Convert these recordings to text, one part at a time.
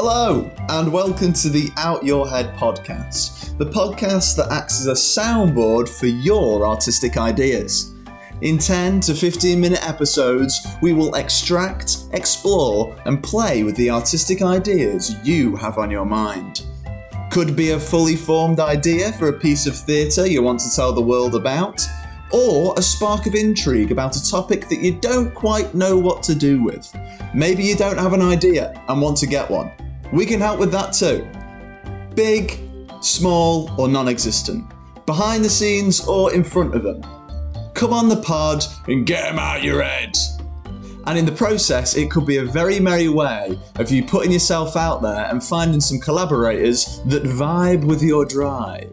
Hello, and welcome to the Out Your Head podcast, the podcast that acts as a soundboard for your artistic ideas. In 10 to 15 minute episodes, we will extract, explore, and play with the artistic ideas you have on your mind. Could be a fully formed idea for a piece of theatre you want to tell the world about, or a spark of intrigue about a topic that you don't quite know what to do with. Maybe you don't have an idea and want to get one. We can help with that too. Big, small, or non existent. Behind the scenes or in front of them. Come on the pod and get them out your head. And in the process, it could be a very merry way of you putting yourself out there and finding some collaborators that vibe with your drive.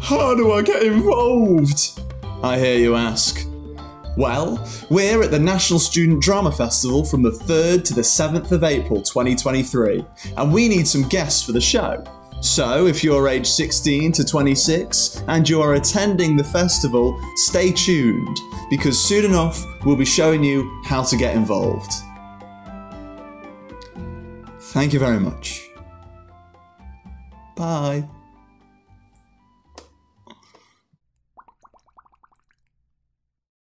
How do I get involved? I hear you ask. Well, we're at the National Student Drama Festival from the 3rd to the 7th of April 2023, and we need some guests for the show. So, if you're aged 16 to 26 and you're attending the festival, stay tuned because soon enough we'll be showing you how to get involved. Thank you very much. Bye.